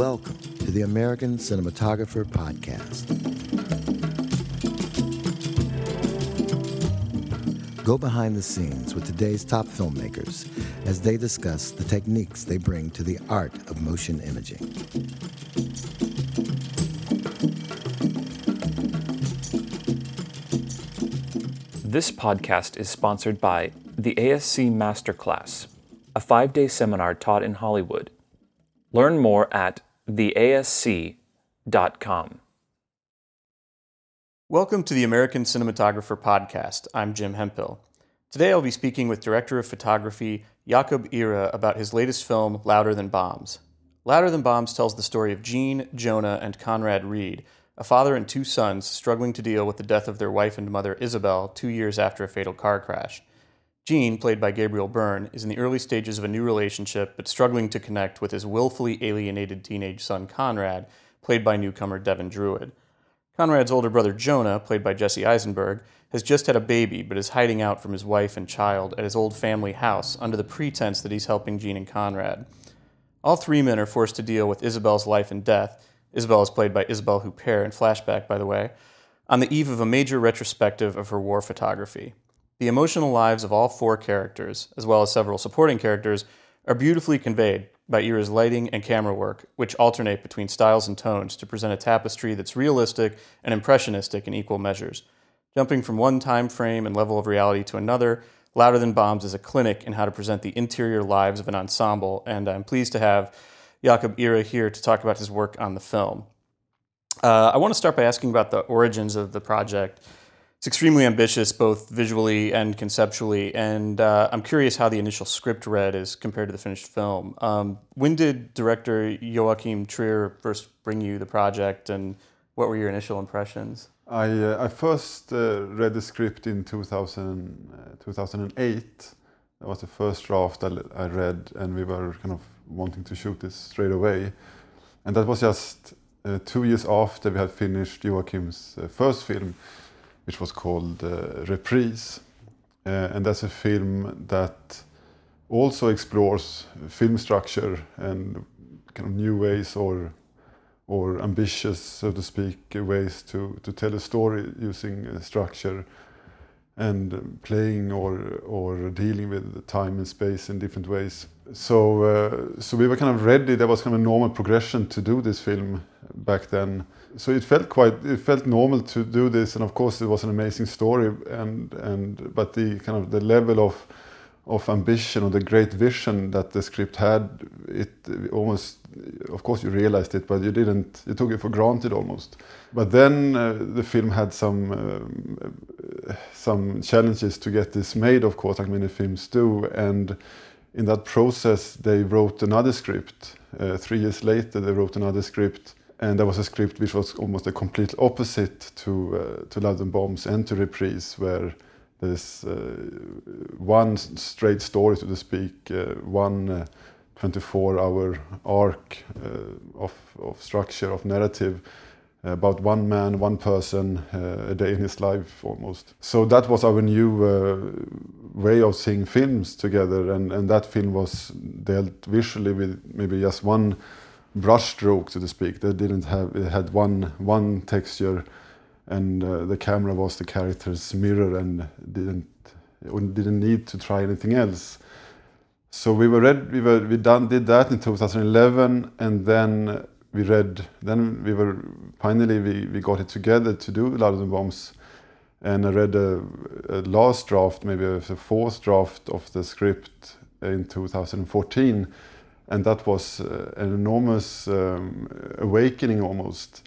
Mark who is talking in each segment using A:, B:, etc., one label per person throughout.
A: Welcome to the American Cinematographer Podcast. Go behind the scenes with today's top filmmakers as they discuss the techniques they bring to the art of motion imaging.
B: This podcast is sponsored by the ASC Masterclass, a five day seminar taught in Hollywood. Learn more at theasc.com.
C: Welcome to the American Cinematographer Podcast. I'm Jim Hemphill. Today I'll be speaking with Director of Photography Jakob Ihre about his latest film, Louder Than Bombs. Louder Than Bombs tells the story of Gene, Jonah, and Conrad Reed, a father and two sons struggling to deal with the death of their wife and mother Isabel two years after a fatal car crash. Gene, played by Gabriel Byrne, is in the early stages of a new relationship but struggling to connect with his willfully alienated teenage son Conrad, played by newcomer Devin Druid. Conrad's older brother Jonah, played by Jesse Eisenberg, has just had a baby but is hiding out from his wife and child at his old family house under the pretense that he's helping Gene and Conrad. All three men are forced to deal with Isabel's life and death. Isabel is played by Isabelle Huppert in flashback, by the way, on the eve of a major retrospective of her war photography. The emotional lives of all four characters, as well as several supporting characters, are beautifully conveyed by Ihre's lighting and camera work, which alternate between styles and tones to present a tapestry that's realistic and impressionistic in equal measures. Jumping from one time frame and level of reality to another, Louder Than Bombs is a clinic in how to present the interior lives of an ensemble, and I'm pleased to have Jakob Ihre here to talk about his work on the film. Uh, I want to start by asking about the origins of the project it's extremely ambitious, both visually and conceptually. And uh, I'm curious how the initial script read is compared to the finished film. Um, when did director Joachim Trier first bring you the project, and what were your initial impressions?
D: I, uh, I first uh, read the script in 2000, uh, 2008. That was the first draft I, I read, and we were kind of wanting to shoot this straight away. And that was just uh, two years after we had finished Joachim's uh, first film which was called uh, Reprise. Uh, and that's a film that also explores film structure and kind of new ways or or ambitious, so to speak, ways to, to tell a story using structure and playing or or dealing with time and space in different ways. So uh, so we were kind of ready. There was kind of a normal progression to do this film back then so it felt quite it felt normal to do this and of course it was an amazing story and and but the kind of the level of of ambition or the great vision that the script had it almost of course you realized it but you didn't you took it for granted almost but then uh, the film had some uh, some challenges to get this made of course like many films do and in that process they wrote another script uh, 3 years later they wrote another script and there was a script which was almost a complete opposite to uh, to Than Bombs and to Reprise, where there's uh, one straight story, so to speak, uh, one 24-hour uh, arc uh, of of structure of narrative about one man, one person, uh, a day in his life almost. So that was our new way of seeing films together, and and that film was dealt visually with maybe just one brushstroke, so to speak. They didn't have it had one one texture, and uh, the camera was the character's mirror, and didn't didn't need to try anything else. So we were we were we done did that in 2011, and then we read. Then we were finally we, we got it together to do Louder Than Bombs, and I read a, a last draft, maybe a, fourth draft of the script in 2014 and that was uh, an enormous um, awakening almost.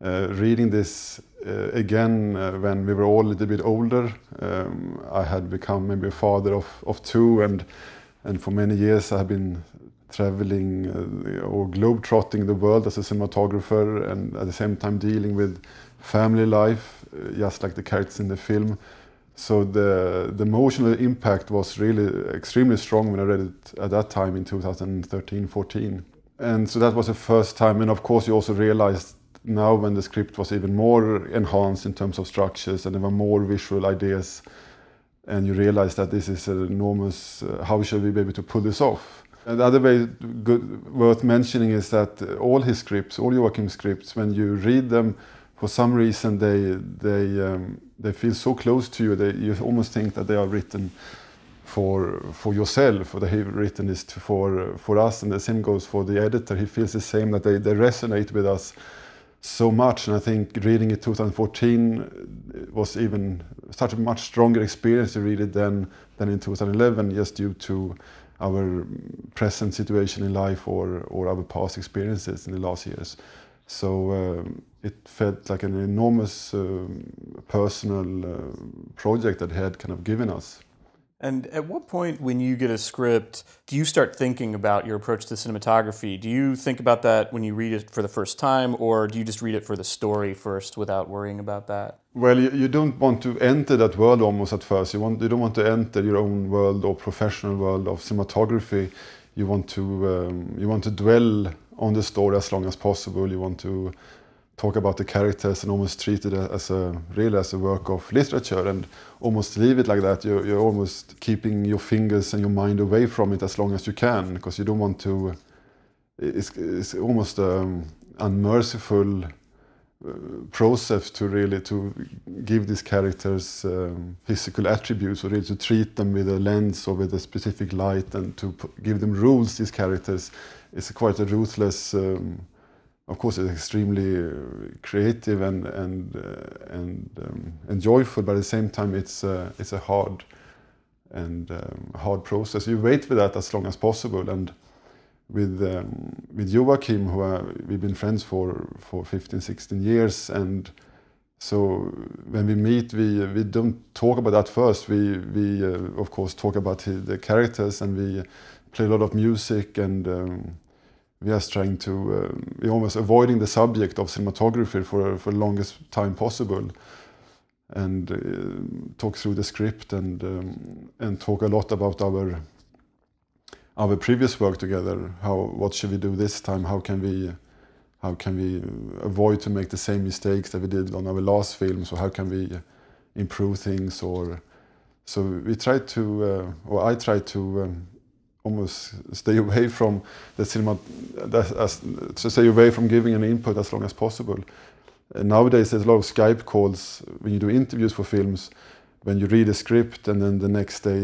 D: Uh, reading this uh, again when we were all a little bit older, um, I had become maybe a father of, of two, and and for many years I have been traveling uh, or globe-trotting the world as a cinematographer and at the same time dealing with family life, uh, just like the characters in the film. So the the emotional impact was really extremely strong when I read it at that time in 2013, 14. And so that was the first time. And of course, you also realized now when the script was even more enhanced in terms of structures and there were more visual ideas, and you realize that this is an enormous. Uh, how shall we be able to pull this off? The other way good, worth mentioning is that all his scripts, all Joachim's scripts, when you read them, for some reason they they um, they feel so close to you. They, you almost think that they are written for for yourself, or that he written this for for us. And the same goes for the editor. He feels the same that they, they resonate with us so much. And I think reading it 2014 was even such a much stronger experience to read it than than in 2011, just due to our present situation in life or, or our past experiences in the last years. So um, it felt like an enormous um, personal uh, project that had kind of given us.
C: And at what point, when you get a script, do you start thinking about your approach to cinematography? Do you think about that when you read it for the first time, or do you just read it for the story first without worrying about that?
D: Well, you, you don't want to enter that world almost at first. You want you don't want to enter your own world or professional world of cinematography. You want to um, you want to dwell on the story as long as possible. You want to talk about the characters and almost treat it as a really as a work of literature and almost leave it like that. You're, you're almost keeping your fingers and your mind away from it as long as you can because you don't want to. It's, it's almost an unmerciful uh, process to really to give these characters um, physical attributes or really to treat them with a lens or with a specific light and to give them rules these characters is quite a ruthless um, of course, it's extremely uh, creative and and uh, and, um, and joyful, but at the same time, it's uh, it's a hard and um, hard process. You wait for that as long as possible, and with um, with Joachim, who are, we've been friends for for 15, 16 years, and so when we meet, we we don't talk about that first. We we uh, of course talk about the characters, and we play a lot of music and. Um, we are trying to uh, we're almost avoiding the subject of cinematography for for the longest time possible. And uh, talk through the script and um, and talk a lot about our our previous work together. How what should we do this time? How can we how can we avoid to make the same mistakes that we did on our last film? So how can we improve things or so we try to uh, or I try to um, almost stay away from the cinema, as, to stay away from giving an input as long as possible. And nowadays, there's a lot of Skype calls when you do interviews for films. When you read a script and then the next day,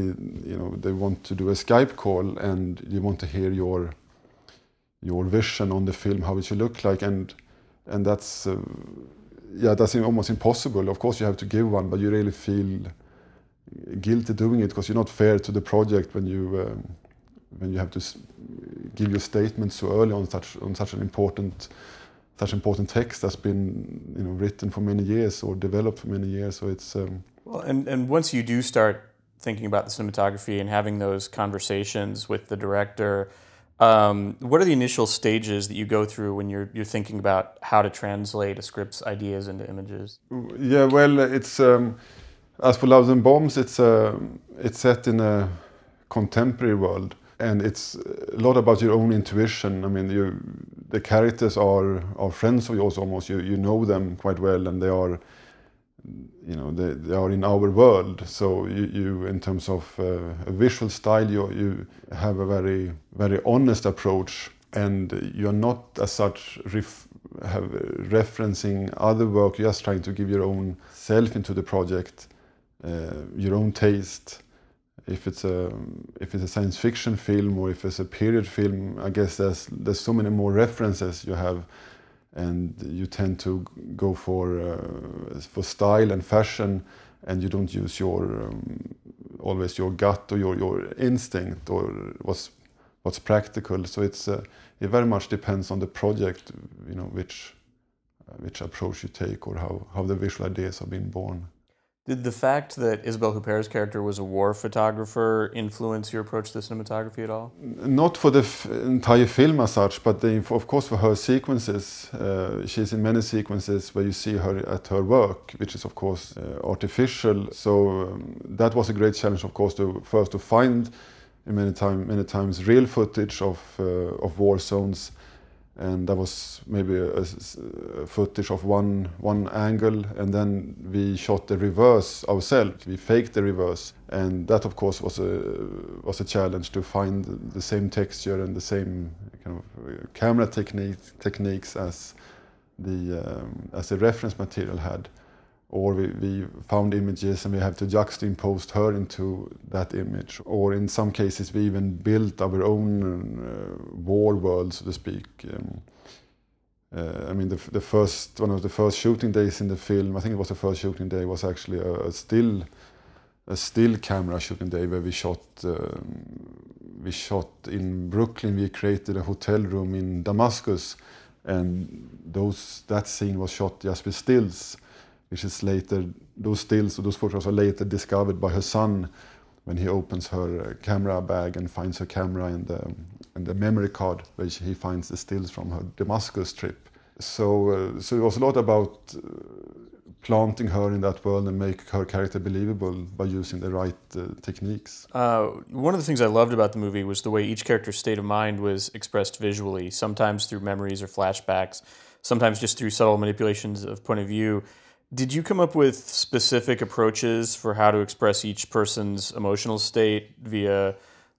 D: you know, they want to do a Skype call and you want to hear your your vision on the film, how it should look like, and and that's uh, yeah, that's almost impossible. Of course, you have to give one, but you really feel guilty doing it because you're not fair to the project when you um, when you have to give your statement so early on such on such an important such important text that's been you know written for many years or developed for many years. So it's um,
C: well, and and once you do start thinking about the cinematography and having those conversations with the director. Um, what are the initial stages that you go through when you're you're thinking about how to translate a script's ideas into images?
D: Yeah, well, it's um, as for Louder Than Bombs, it's uh, it's set in a contemporary world, and it's a lot about your own intuition. I mean, you, the characters are are friends of yours almost. You you know them quite well, and they are, you know, they, they are in our world. So you, you in terms of uh, a visual style, you you have a very very honest approach, and you are not as such ref, have referencing other work. You're just trying to give your own self into the project, uh, your own taste if it's a if it's a science fiction film or if it's a period film, I guess there's there's so many more references you have, and you tend to go for uh, for style and fashion, and you don't use your um, always your gut or your your instinct or what's what's practical. So it's uh, it very much depends on the project, you know, which uh, which approach you take or how how the visual ideas are being born.
C: Did the fact that Isabelle Huppert's character was a war photographer influence your approach to cinematography at all?
D: Not for the f- entire film as such, but the, of course for her sequences. Uh, she's in many sequences where you see her at her work, which is of course uh, artificial. So um, that was a great challenge, of course, to first to find many time many times real footage of uh, of war zones and that was maybe a, a, footage of one one angle. And then we shot the reverse ourselves. We faked the reverse. And that of course was a was a challenge to find the same texture and the same kind of camera technique, techniques as the um, as the reference material had or we, we, found images and we have to juxtapose her into that image. Or in some cases, we even built our own uh, war world, so to speak. Um, uh, I mean, the, the, first one of the first shooting days in the film, I think it was the first shooting day, was actually a, a still a still camera shooting day where we shot um, we shot in Brooklyn. We created a hotel room in Damascus, and those that scene was shot just with stills which is later, those stills, those photographs are later discovered by her son when he opens her camera bag and finds her camera in the, the memory card, where he finds the stills from her Damascus trip. So, uh, so it was a lot about uh, planting her in that world and make her character believable by using the right uh, techniques.
C: Uh, one of the things I loved about the movie was the way each character's state of mind was expressed visually, sometimes through memories or flashbacks, sometimes just through subtle manipulations of point of view. Did you come up with specific approaches for how to express each person's emotional state via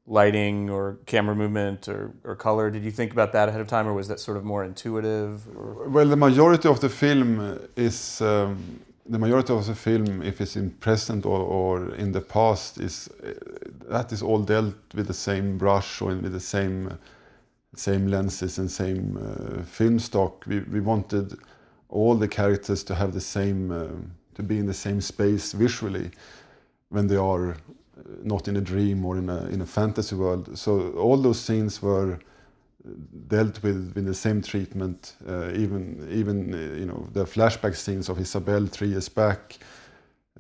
C: lighting or camera movement or, or color? Did you think about that ahead of time, or was that sort of more intuitive? Or?
D: Well, the majority of the film is um, the majority of the film, if it's in present or, or in the past, is uh, that is all dealt with the same brush or with the same same lenses and same uh, film stock. We we wanted all the characters to have the same, uh, to be in the same space visually when they are uh, not in a dream or in a, in a fantasy world. So all those scenes were uh, dealt with with the same treatment. Uh, even even uh, you know the flashback scenes of Isabelle three years back,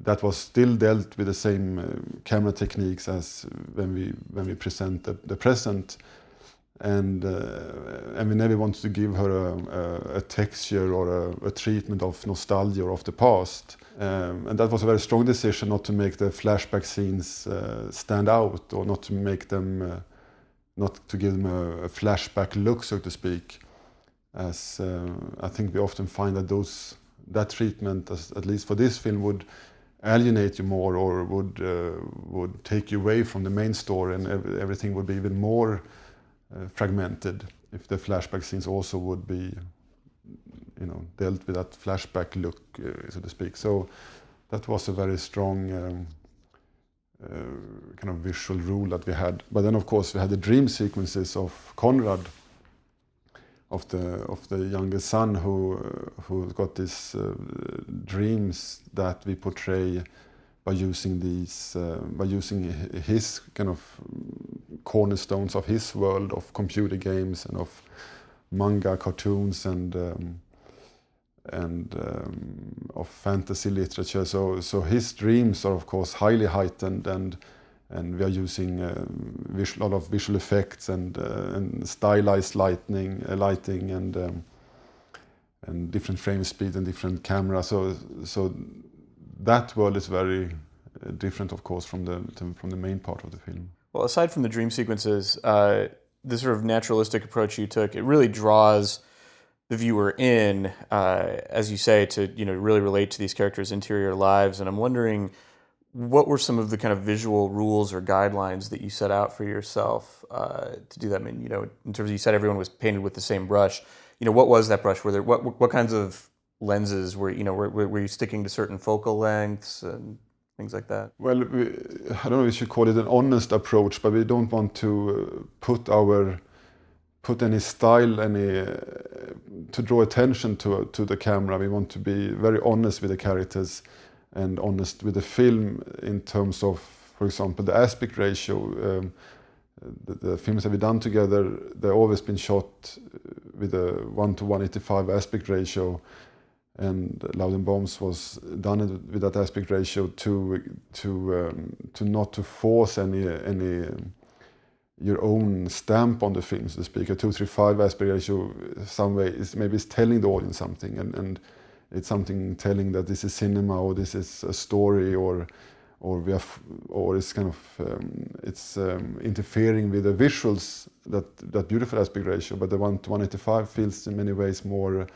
D: that was still dealt with the same uh, camera techniques as when we when we present the, the present and uh, never wanted to give her a, a, a texture or a, a, treatment of nostalgia or of the past. Um, and that was a very strong decision not to make the flashback scenes uh, stand out or not to make them, uh, not to give them a, flashback look, so to speak. As uh, I think we often find that those that treatment, as, at least for this film, would alienate you more or would uh, would take you away from the main story, and everything would be even more fragmented if the flashback scenes also would be you know dealt with that flashback look uh, so to speak. So that was a very strong um, uh, kind of visual rule that we had. But then of course we had the dream sequences of Conrad of the of the younger son who who got these uh, dreams that we portray by using these uh, by using his kind of cornerstones of his world of computer games and of manga cartoons and um, and um, of fantasy literature so so his dreams are of course highly heightened and and we are using uh, a lot of visual effects and uh, and stylized lighting uh, lighting and um, and different frame speed and different camera so so that world is very uh, different, of course, from the from the main part of the film.
C: Well, aside from the dream sequences, uh, the sort of naturalistic approach you took, it really draws the viewer in, uh, as you say, to you know really relate to these characters' interior lives. And I'm wondering, what were some of the kind of visual rules or guidelines that you set out for yourself uh, to do that? I mean, you know, in terms of you said everyone was painted with the same brush. You know, what was that brush? Were there what what kinds of lenses were you know were, were you sticking to certain focal lengths and things like that?
D: Well, we, I don't know if we should call it an honest approach, but we don't want to uh, put our put any style, any uh, to draw attention to to the camera. We want to be very honest with the characters and honest with the film in terms of, for example, the aspect ratio. Um, the, the, films that we've done together, they've always been shot with a 1 to 185 aspect ratio and Bombs was done with that aspect ratio to to um, to not to force any any um, your own stamp on the film, so to speak. A two three five aspect ratio, some way is maybe it's telling the audience something, and, and it's something telling that this is cinema or this is a story or or we have, or it's kind of um, it's um, interfering with the visuals that that beautiful aspect ratio. But the one to 185 feels in many ways more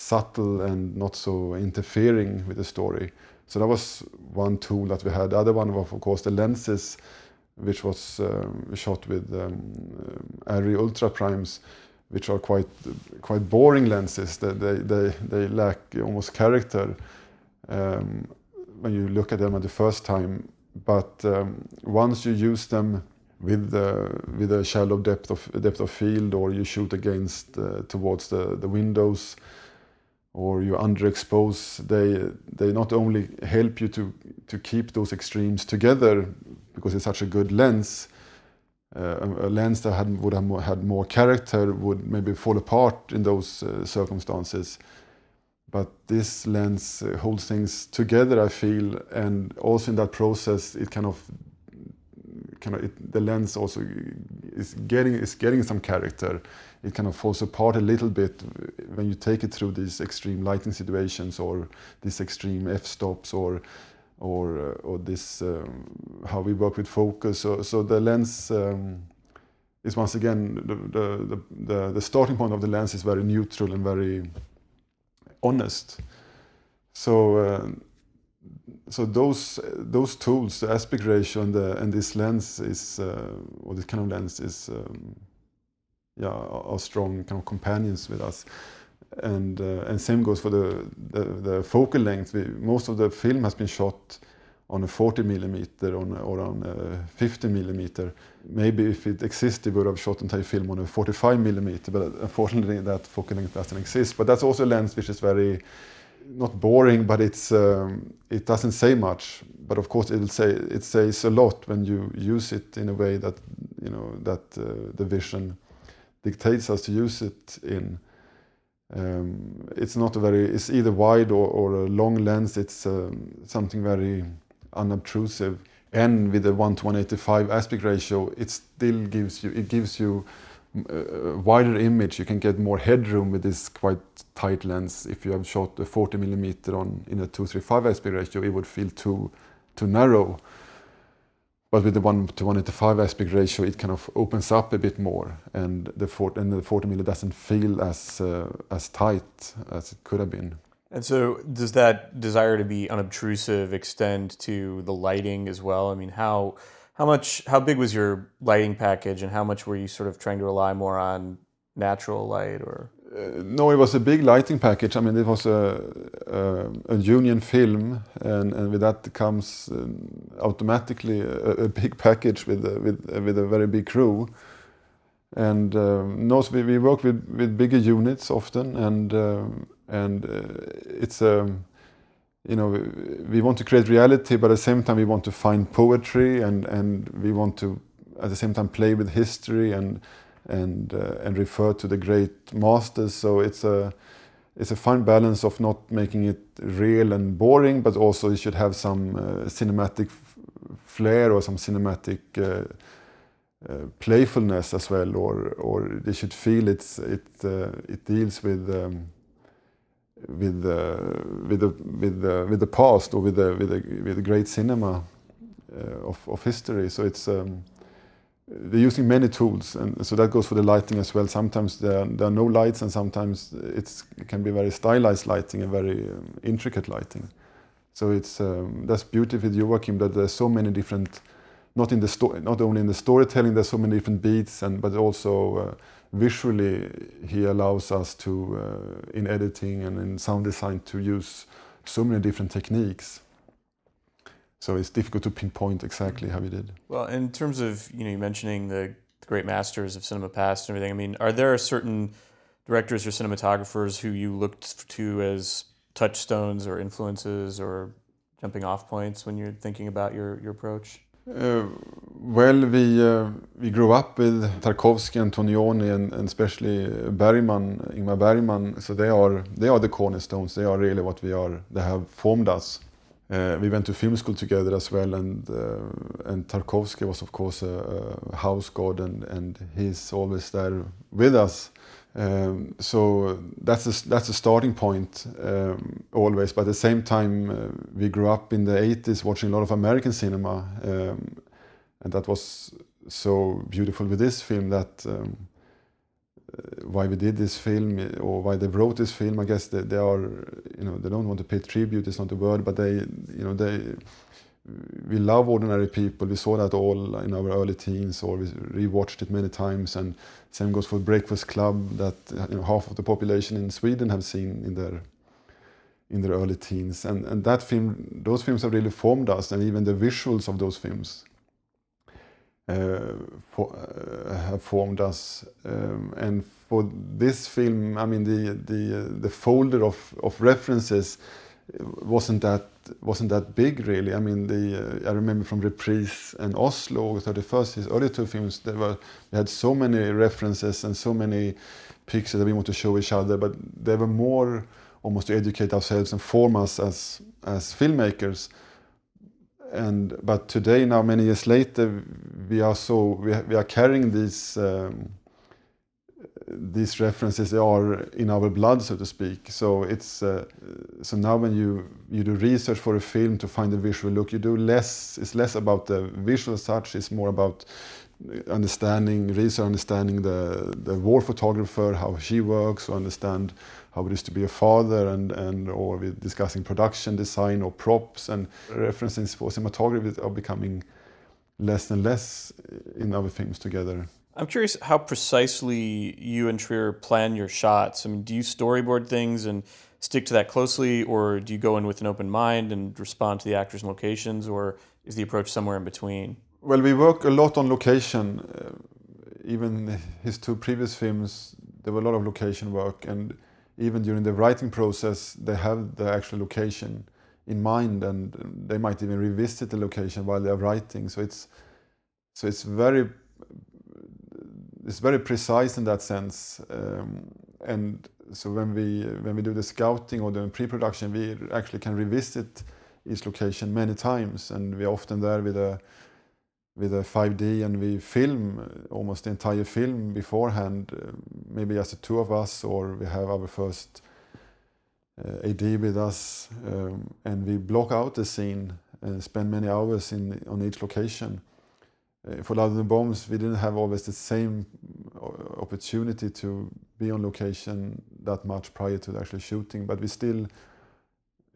D: subtle and not so interfering with the story. So that was one tool that we had. The other one was of course the lenses, which was um, shot with um, Arri ultra primes, which are quite quite boring lenses. They they they, they lack almost character. Um, when you look at them at the first time. But um, once you use them with with a shallow depth of depth of field, or you shoot against uh, towards the the windows, or you underexpose, they they not only help you to to keep those extremes together because it's such a good lens. Uh, a, lens that had, would have more, had more character would maybe fall apart in those uh, circumstances but this lens uh, holds things together i feel and also in that process it kind of kind of it, the lens also is getting is getting some character it kind of falls apart a little bit when you take it through these extreme lighting situations or these extreme f-stops or or uh, or this um, how we work with focus so so the lens um, is once again the, the the the starting point of the lens is very neutral and very honest. So uh, so those those tools, the aspect ratio and the and this lens is uh, or this kind of lens is um, yeah are strong kind of companions with us. And uh, and same goes for the the, the focal length. We, most of the film has been shot on a 40 millimeter on, or on a 50 millimeter. Maybe if it existed, we would have shot entire film on a 45 millimeter, but unfortunately that focal length doesn't exist. But that's also a lens which is very, not boring, but it's um, it doesn't say much. But of course, it'll say it says a lot when you use it in a way that you know that uh, the vision dictates us to use it in. Um, it's not a very it's either wide or, or a long lens. It's um, something very unobtrusive. And with the 1 to 185 aspect ratio it still gives you it gives you a wider image. You can get more headroom with this quite tight lens. If you have shot a 40 millimeter on in a 235 aspect ratio it would feel too too narrow but with the 1:1 to, 1 to 185 aspect ratio it kind of opens up a bit more and the 40, and the 40 millimeter doesn't feel as uh, as tight as it could have been
C: and so, does that desire to be unobtrusive extend to the lighting as well? I mean, how how much how big was your lighting package, and how much were you sort of trying to rely more on natural light or?
D: Uh, no, it was a big lighting package. I mean, it was a, a, a union film, and, and with that comes um, automatically a, a, big package with a, with with a very big crew. And um, no, so we, we work with, with bigger units often, and um, and uh, it's um, you know we want to create reality but at the same time we want to find poetry and and we want to at the same time play with history and and uh, and refer to the great masters so it's a it's a fine balance of not making it real and boring but also it should have some uh, cinematic flair or some cinematic uh, uh, playfulness as well or or they should feel it's it uh, it deals with um, with the with the with the with the past or with the with the with the great cinema uh, of of history. So it's um, they're using many tools, and so that goes for the lighting as well. Sometimes there are, there are no lights, and sometimes it can be very stylized lighting and very um, intricate lighting. So it's um, that's beauty with Joachim that there's so many different, not in the story, not only in the storytelling. There's so many different beats, and but also uh, visually he allows us to, uh, in editing and in sound design, to use so many different techniques. So it's difficult to pinpoint exactly how we did.
C: Well, in terms of you know, you mentioning the, the great masters of cinema past and everything. I mean, are there certain directors or cinematographers who you looked to as touchstones or influences or jumping off points when you're thinking about your, your approach?
D: Uh, well, we uh, we grew up with Tarkovsky, Antonioni, and, and especially Bergman, Ingmar Bergman. So they are they are the cornerstones. They are really what we are. They have formed us. Uh, we went to film school together as well, and uh, and Tarkovsky was of course a, a house god, and and he's always there with us Um, so that's a, that's a starting point um, always. But at the same time, uh, we grew up in the 80s watching a lot of American cinema, um, and that was so beautiful with this film that um, Eh, why we did this film eh, or why they wrote this film. I guess they, they are you know they don't want to pay tribute. It's not the word, but they you know they we love ordinary people. We saw that all in our early teens, or we rewatched it many times. And same goes for Breakfast Club, that you know, half of the population in Sweden have seen in their in their early teens. And and that film, those films have really formed us, and even the visuals of those films for, uh, have formed us. Um, and for this film, I mean, the the the folder of of references wasn't that wasn't that big really. I mean, the uh, I remember from Reprise and Oslo, 31st, his early two films, they were they had so many references and so many pictures that we want to show each other, but they were more almost to educate ourselves and form us as as filmmakers. And but today, now many years later, we are so we, we are carrying these. Um, these references are in our blood, so to speak. So it's uh, so now when you you do research for a film to find a visual look, you do less. It's less about the visual such. It's more about understanding, research, understanding the the war photographer, how she works, or understand how it is to be a father, and and or we're discussing production design or props and references for cinematography are becoming less and less in our films together.
C: I'm curious how precisely you and Trier plan your shots. I mean, do you storyboard things and stick to that closely, or do you go in with an open mind and respond to the actors and locations, or is the approach somewhere in between?
D: Well, we work a lot on location. Uh, even his two previous films, there were a lot of location work, and even during the writing process, they have the actual location in mind, and they might even revisit the location while they are writing. So it's so it's very it's very precise in that sense. Um, and so when we when we do the scouting or the pre-production, we actually can revisit each location many times, and we're often there with a with a 5D, and we film almost the entire film beforehand, uh, maybe just the two of us, or we have our first uh, AD with us, um, and we block out the scene and spend many hours in on each location. Uh, for Louder the Bombs, we didn't have always the same uh, opportunity to be on location that much prior to actually shooting, but we still,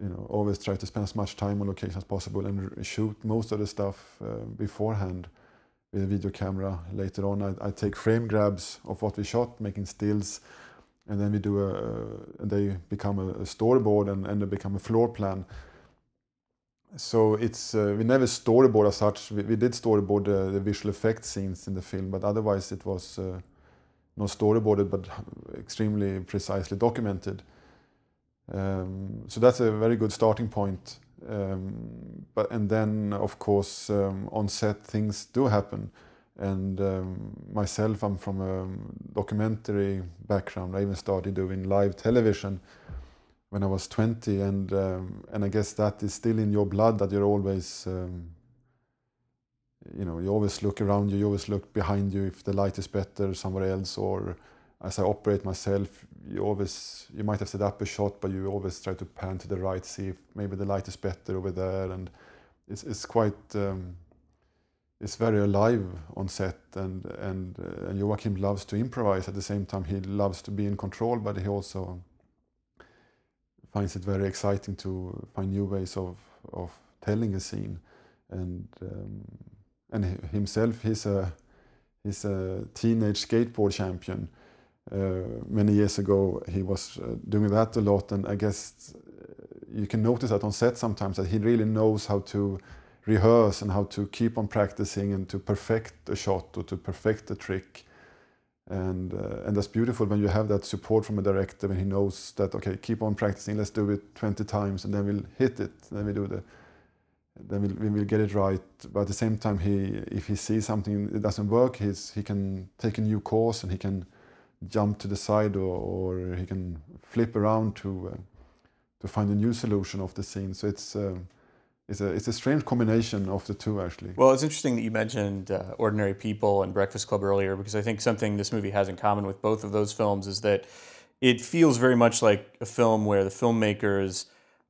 D: you know, always try to spend as much time on location as possible and shoot most of the stuff uh, beforehand with a video camera. Later on, I, I, take frame grabs of what we shot, making stills, and then we do a, a they become a, a storyboard and, and they become a floor plan so it's uh, we never storyboard as such. We, we did storyboard the, the, visual effects scenes in the film, but otherwise it was uh, not storyboarded, but extremely precisely documented. Um, so that's a very good starting point. Um, but and then of course um, on set things do happen. And um, myself, I'm from a documentary background. I even started doing live television when I was 20, and um, and I guess that is still in your blood that you're always, um, you know, you always look around you, you always look behind you if the light is better somewhere else, or as I operate myself, you always you might have set up a shot, but you always try to pan to the right, see if maybe the light is better over there, and it's it's quite. Um, it's very alive on set, and and uh, and Joachim loves to improvise. At the same time, he loves to be in control, but he also finds it very exciting to find new ways of, of telling a scene. And, um, and himself, he's a, he's a teenage skateboard champion. Uh, many years ago, he was uh, doing that a lot, and I guess uh, you can notice that on set sometimes that he really knows how to rehearse and how to keep on practicing and to perfect a shot or to perfect a trick. And uh, and that's beautiful when you have that support from a director when he knows that okay keep on practicing let's do it 20 times and then we'll hit it then we do the then we'll, we will get it right. But at the same time he if he sees something that doesn't work he's he can take a new course and he can jump to the side or, or he can flip around to uh, to find a new solution of the scene so it's uh, it's a it's a strange combination of the two actually.
C: Well, it's interesting that you mentioned uh, Ordinary People and Breakfast Club earlier because I think something this movie has in common with both of those films is that it feels very much like a film where the filmmakers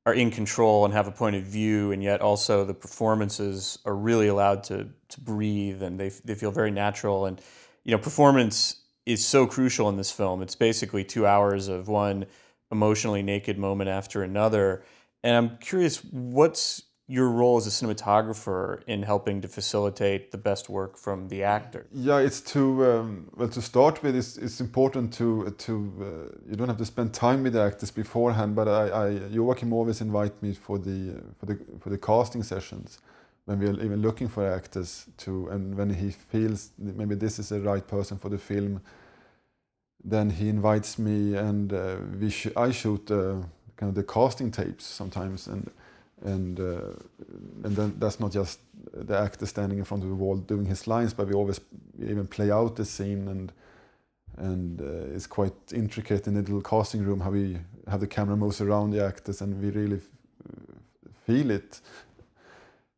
C: are in control and have a point of view, and yet also the performances are really allowed to to breathe and they they feel very natural. And you know, performance is so crucial in this film. It's basically two hours of one emotionally naked moment after another. And I'm curious, what's your role as a cinematographer in helping to facilitate the best work from the actor?
D: Yeah, it's to um, well to start with. It's, it's important to to uh, you don't have to spend time with the actors beforehand. But I, I Joachim always invite me for the for the for the casting sessions when we're even looking for actors to and when he feels maybe this is the right person for the film. Then he invites me and uh, we sh- I shoot uh, kind of the casting tapes sometimes and and uh, and then that's not just the actor standing in front of the wall doing his lines, but we always even play out the scene and and uh, it's quite intricate in the little casting room how we have the camera moves around the actors and we really feel it.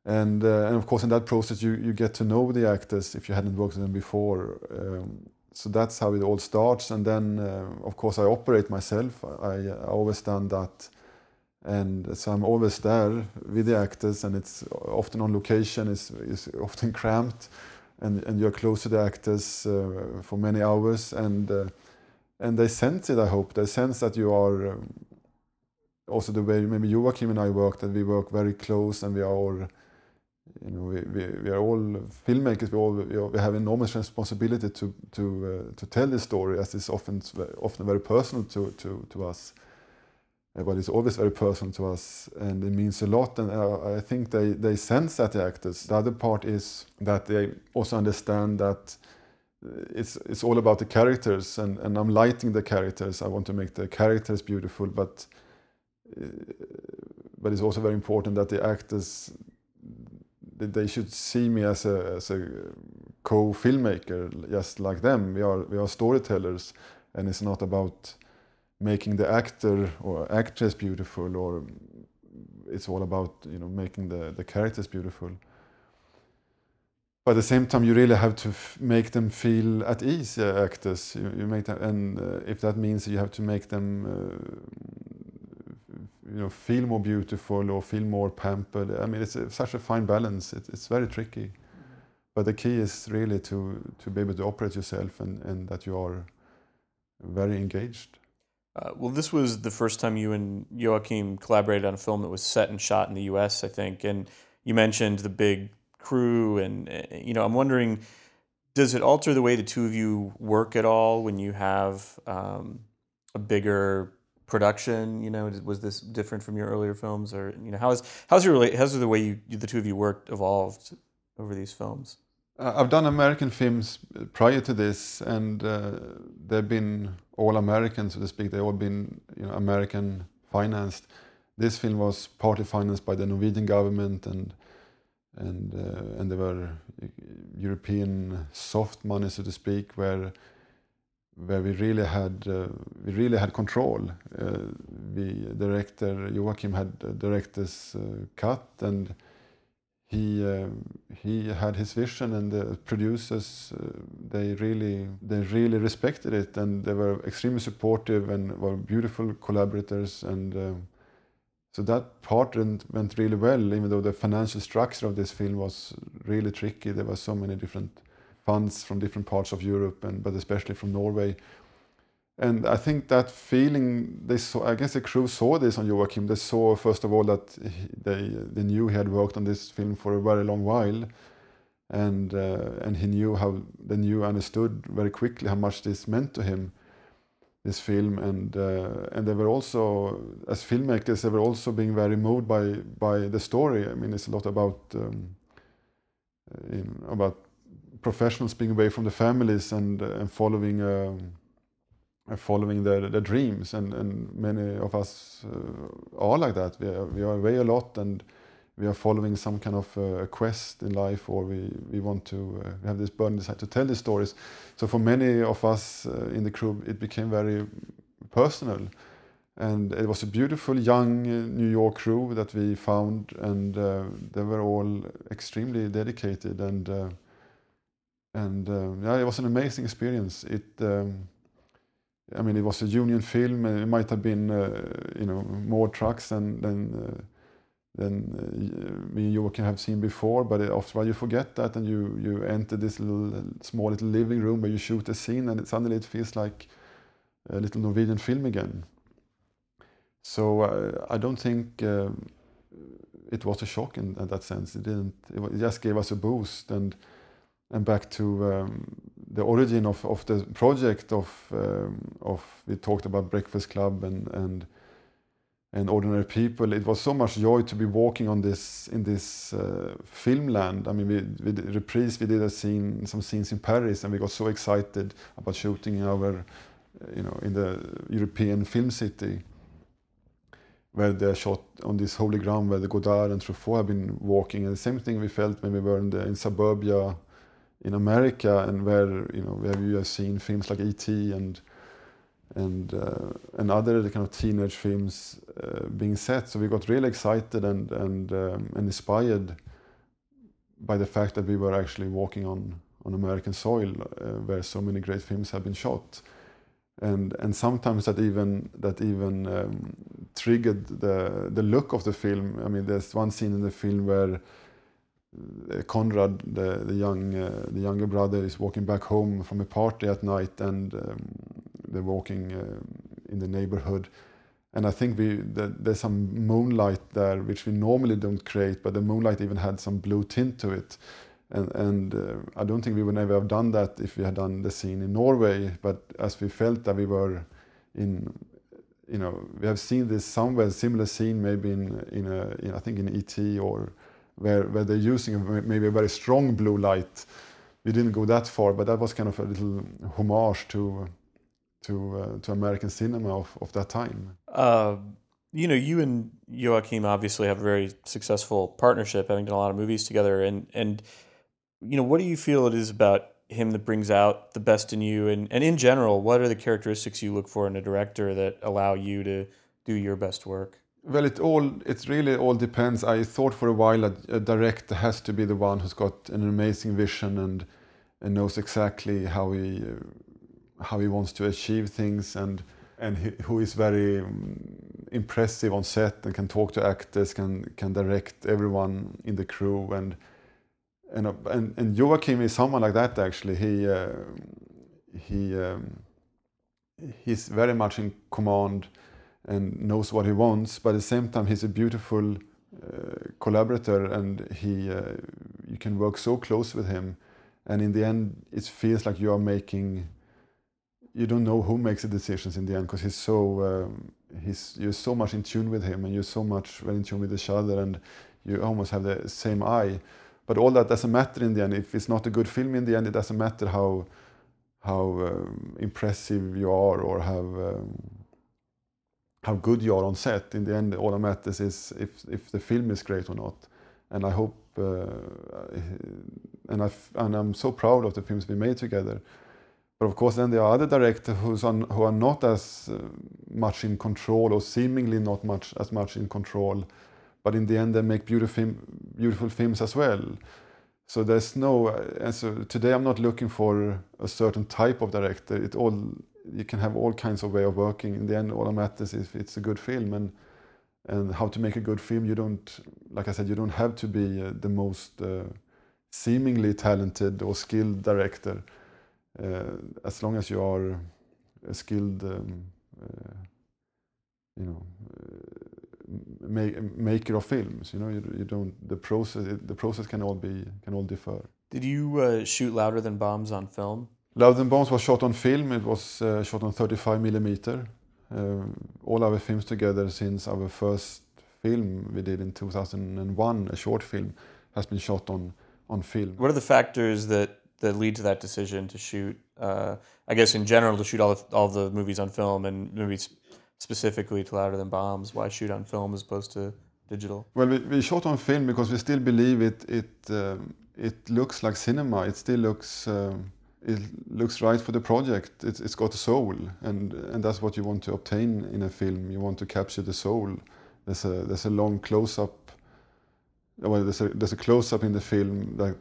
D: And, uh, and of course, in that process, you, you get to know the actors if you hadn't worked with them before. Um, so that's how it all starts. And then, uh, of course, I operate myself. I, I always done that and so I'm always there with the actors, and it's often on location. is is often cramped, and and you're close to the actors uh, for many hours, and uh, and they sense it. I hope they sense that you are. Um, also, the way maybe Joachim and I work, that we work very close, and we are all, you know, we, we, we are all filmmakers. We all we have enormous responsibility to to uh, to tell this story, as it's often often very personal to to to us but it's always very personal to us and it means a lot and uh, i think they, they sense that the actors the other part is that they also understand that it's it's all about the characters and, and i'm lighting the characters i want to make the characters beautiful but uh, but it's also very important that the actors they should see me as a as a co-filmmaker just like them. We are we are storytellers and it's not about making the actor or actress beautiful or it's all about you know making the, the characters beautiful. But at the same time you really have to make them feel at ease uh, actors. You, you make them and uh, if that means you have to make them uh, you know feel more beautiful or feel more pampered i mean it's a, such a fine balance it, it's very tricky but the key is really to to be able to operate yourself and, and that you are very engaged
C: uh, well, this was the first time you and Joachim collaborated on a film that was set and shot in the U.S., I think. And you mentioned the big crew, and uh, you know, I'm wondering, does it alter the way the two of you work at all when you have um, a bigger production? You know, was this different from your earlier films, or you know, how is how's your how's the way you the two of you worked evolved over these films?
D: Uh, I've done American films prior to this, and uh, they've been all American, so to speak. They've all been you know, American financed. This film was partly financed by the Norwegian government, and and uh, and there were European soft money, so to speak, where where we really had uh, we really had control. Uh, the director Joachim had director's uh, cut and he uh, he had his vision and the producers uh, they really they really respected it and they were extremely supportive and were beautiful collaborators and uh, so that part went really well even though the financial structure of this film was really tricky there were so many different funds from different parts of Europe and but especially from Norway and I think that feeling they saw, I guess the crew saw this on Joachim. They saw first of all that he, they they knew he had worked on this film for a very long while, and uh, and he knew how they knew understood very quickly how much this meant to him, this film, and uh, and they were also as filmmakers they were also being very moved by by the story. I mean, it's a lot about um, in, about professionals being away from the families and uh, and following. Um, following their, their dreams. And, and many of us uh, are like that. We are, we are away a lot and we are following some kind of uh, quest in life or we, we want to uh, we have this burning desire to tell these stories. So for many of us uh, in the crew it became very personal. And it was a beautiful young uh, New York crew that we found, and uh, they were all extremely dedicated and uh, and uh, yeah, it was an amazing experience. It, um, I mean, it was a union film. It might have been, uh, you know, more trucks than than uh, than uh, me and have seen before. But after while, you forget that, and you you enter this little small little living room where you shoot a scene, and it, suddenly it feels like a little Norwegian film again. So uh, I don't think um, it was a shock in, in that sense. It didn't. It just gave us a boost and and back to um, the origin of, of the project of um, of we talked about Breakfast Club and and and ordinary people. It was so much joy to be walking on this in this uh, film land. I mean, we, we did reprise. We did a scene, some scenes in Paris, and we got so excited about shooting in our, you know, in the European film city where they shot on this holy ground where the Godard and Truffaut have been walking. And the same thing we felt when we were in, the, in suburbia in America and where you know where you have seen films like E.T. and and uh, and other kind of teenage films uh, being set. So we got really excited and and um, and inspired by the fact that we were actually walking on on American soil uh, where so many great films have been shot. And and sometimes that even that even um, triggered the the look of the film. I mean, there's one scene in the film where Conrad, the the young uh, the younger brother, is walking back home from a party at night, and um, they're walking um in the neighborhood. And I think we the, there's some moonlight there, which we normally don't create, but the moonlight even had some blue tint to it. And, and uh, I don't think we would ever have done that if we had done the scene in Norway. But as we felt that we were in, you know, we have seen this somewhere a similar scene, maybe in in, a, in I think in ET or where where they're using maybe a very strong blue light. We didn't go that far, but that was kind of a little homage to to uh, to American cinema of, of that time.
C: Uh, you know, you and Joachim obviously have a very successful partnership, having done a lot of movies together. And and you know, what do you feel it is about him that brings out the best in you? And and in general, what are the characteristics you look for in a director that allow you to do your best work?
D: Well, it all it really all depends. I thought for a while that a director has to be the one who's got an amazing vision and and knows exactly how he how he wants to achieve things and and he, who is very um, impressive on set and can talk to actors, can can direct everyone in the crew and and and, and Joachim is someone like that actually. He uh, he um, he's very much in command and knows what he wants, but at the same time he's a beautiful uh, collaborator and he uh, you can work so close with him. And in the end it feels like you are making you don't know who makes the decisions in the end because he's so um, he's you're so much in tune with him and you're so much well in tune with each other and you almost have the same eye. But all that doesn't matter in the end. If it's not a good film in the end it doesn't matter how how um, impressive you are or how um, how good you are on set. In the end, all that matters is if if the film is great or not. And I hope, uh, and I and I'm so proud of the films we made together. But of course, then there are other directors who's on, who are not as uh, much in control or seemingly not much as much in control. But in the end, they make beautiful beautiful films as well. So there's no. And so today, I'm not looking for a certain type of director. It all you can have all kinds of way of working. In the end, all that matters is if it's a good film and and how to make a good film. You don't, like I said, you don't have to be uh, the most uh, seemingly talented or skilled director. Uh, as long as you are a skilled, um, uh, you know, uh, ma- maker of films. You know, you, you don't. The process, the process can all be can all differ.
C: Did you uh, shoot Louder Than Bombs on film?
D: Louder Than Bombs was shot on film. It was uh, shot on 35 millimeter. Uh, all our films together since our first film we did in 2001, a short film, has been shot on on film.
C: What are the factors that that lead to that decision to shoot? Uh, I guess in general to shoot all the, all the movies on film, and maybe specifically to Louder Than Bombs. Why shoot on film as opposed to digital?
D: Well, we, we shot on film because we still believe it. It um, it looks like cinema. It still looks. Um, it looks right for the project. It's, it's got a soul, and and that's what you want to obtain in a film. You want to capture the soul. There's a there's a long close up. Well, there's a there's a close up in the film that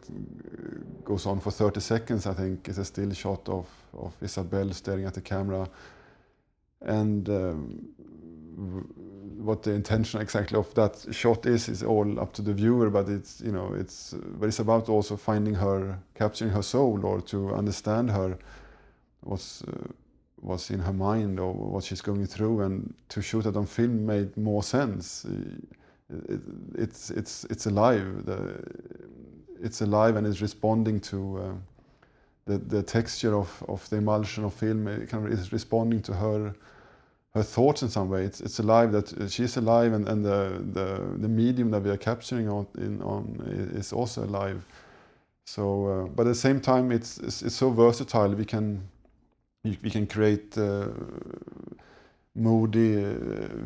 D: goes on for 30 seconds. I think it's a still shot of of Isabelle staring at the camera, and. Um, what the intention exactly of that shot is is all up to the viewer but it's you know it's but it's about also finding her capturing her soul or to understand her what's uh, what's in her mind or what she's going through and to shoot it on film made more sense. It, it, it's it's it's alive the, it's alive and it's responding to uh, the the texture of of the emulsion of film. It kind of is responding to her her thoughts in some way. It's, it's alive that uh, she's alive, and, and the, the the medium that we are capturing on in on is also alive. So, uh, but at the same time, it's, it's, it's so versatile. We can we can create uh, moody, uh,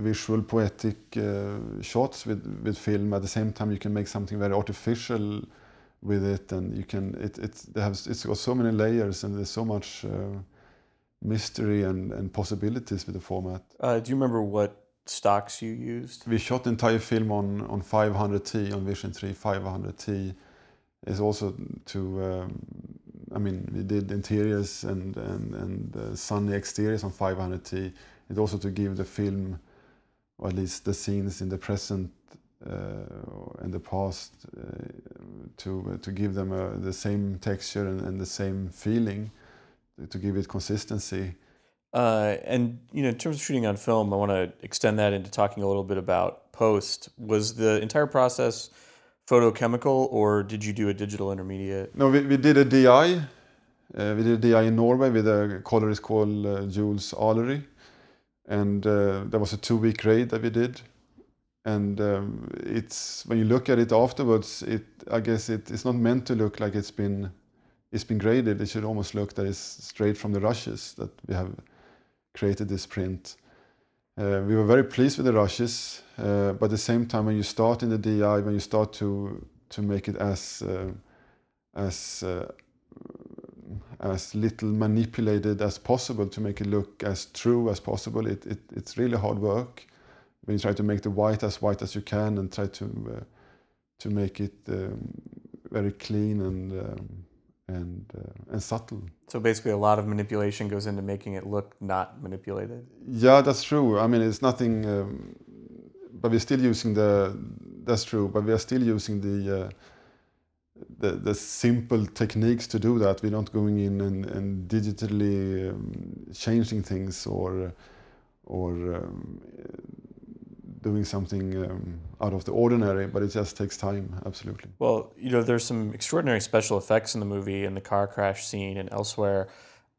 D: visual, poetic uh, shots with with film. At the same time, you can make something very artificial with it, and you can it it has it's got so many layers, and there's so much mystery and, and possibilities with the format.
C: Uh, do you remember what stocks you used?
D: We shot the entire film on, on 500T, on Vision 3 500T. Is also to, um, I mean, we did interiors and, and, and uh, sunny exteriors on 500T. It also to give the film, or at least the scenes in the present uh, and the past, uh, to, to give them uh, the same texture and, and the same feeling to give it consistency.
C: Uh, and you know, in terms of shooting on film, I want to extend that into talking a little bit about post. Was the entire process photochemical, or did you do a digital intermediate?
D: No, we, we did a DI. Uh, we did a DI in Norway with a colorist called uh, Jules Allery, and uh, that was a two-week grade that we did. And um, it's when you look at it afterwards, it I guess it, it's not meant to look like it's been it's been graded, it should almost look that it's straight from the rushes that we have created this print. Uh, we were very pleased with the rushes, uh, but at the same time, when you start in the DI, when you start to to make it as uh, as uh, as little manipulated as possible to make it look as true as possible, it, it it's really hard work. When you try to make the white as white as you can and try to uh, to make it um, very clean and um, and uh, and subtle.
C: So basically, a lot of manipulation goes into making it look not manipulated.
D: Yeah, that's true. I mean, it's nothing, um, but we're still using the. That's true, but we are still using the. Uh, the, the simple techniques to do that. We're not going in and, and digitally um, changing things or or um, doing something um, out of the ordinary, but it just takes time, absolutely.
C: Well, you know, there's some extraordinary special effects in the movie, in the car crash scene and elsewhere.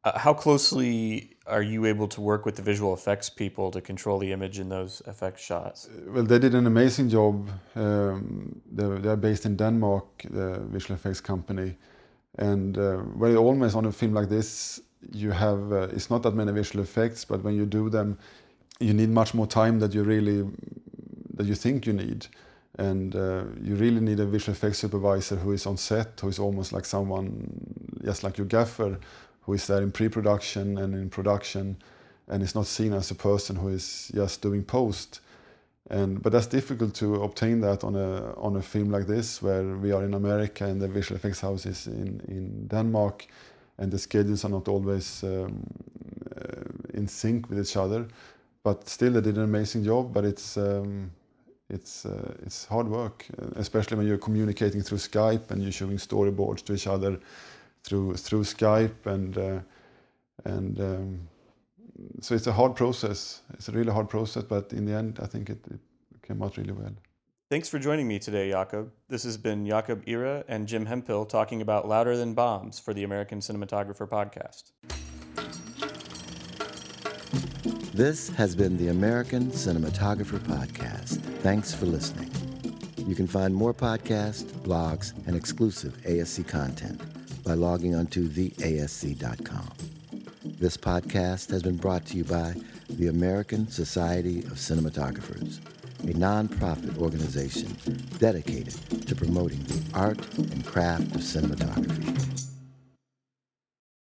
C: Uh, how closely are you able to work with the visual effects people to control the image in those effects shots?
D: Uh, well, they did an amazing job. Um, they're, they're, based in Denmark, the visual effects company. And uh, very almost on a film like this, you have, uh, it's not that many visual effects, but when you do them, you need much more time that you really that you think you need. And uh, you really need a visual effects supervisor who is on set who is almost like someone just like your gaffer who is there in pre-production and in production and is not seen as a person who is just doing post. And but that's difficult to obtain that on a on a film like this where we are in America and the visual effects house is in in Denmark and the schedules are not always um, uh, in sync with each other but still they did an amazing job. But it's um, it's uh, it's hard work, especially when you're communicating through Skype and you're showing storyboards to each other through through Skype and uh, and um, so it's a hard process. It's a really hard process, but in the end, I think it, it came out really well.
C: Thanks for joining me today, Jakob. This has been Jakob Ihre and Jim Hemphill talking about Louder Than Bombs for the American Cinematographer podcast.
A: This has been the American Cinematographer Podcast. Thanks for listening. You can find more podcasts, blogs, and exclusive ASC content by logging onto theasc.com. This podcast has been brought to you by the American Society of Cinematographers, a nonprofit organization dedicated to promoting the art and craft of cinematography.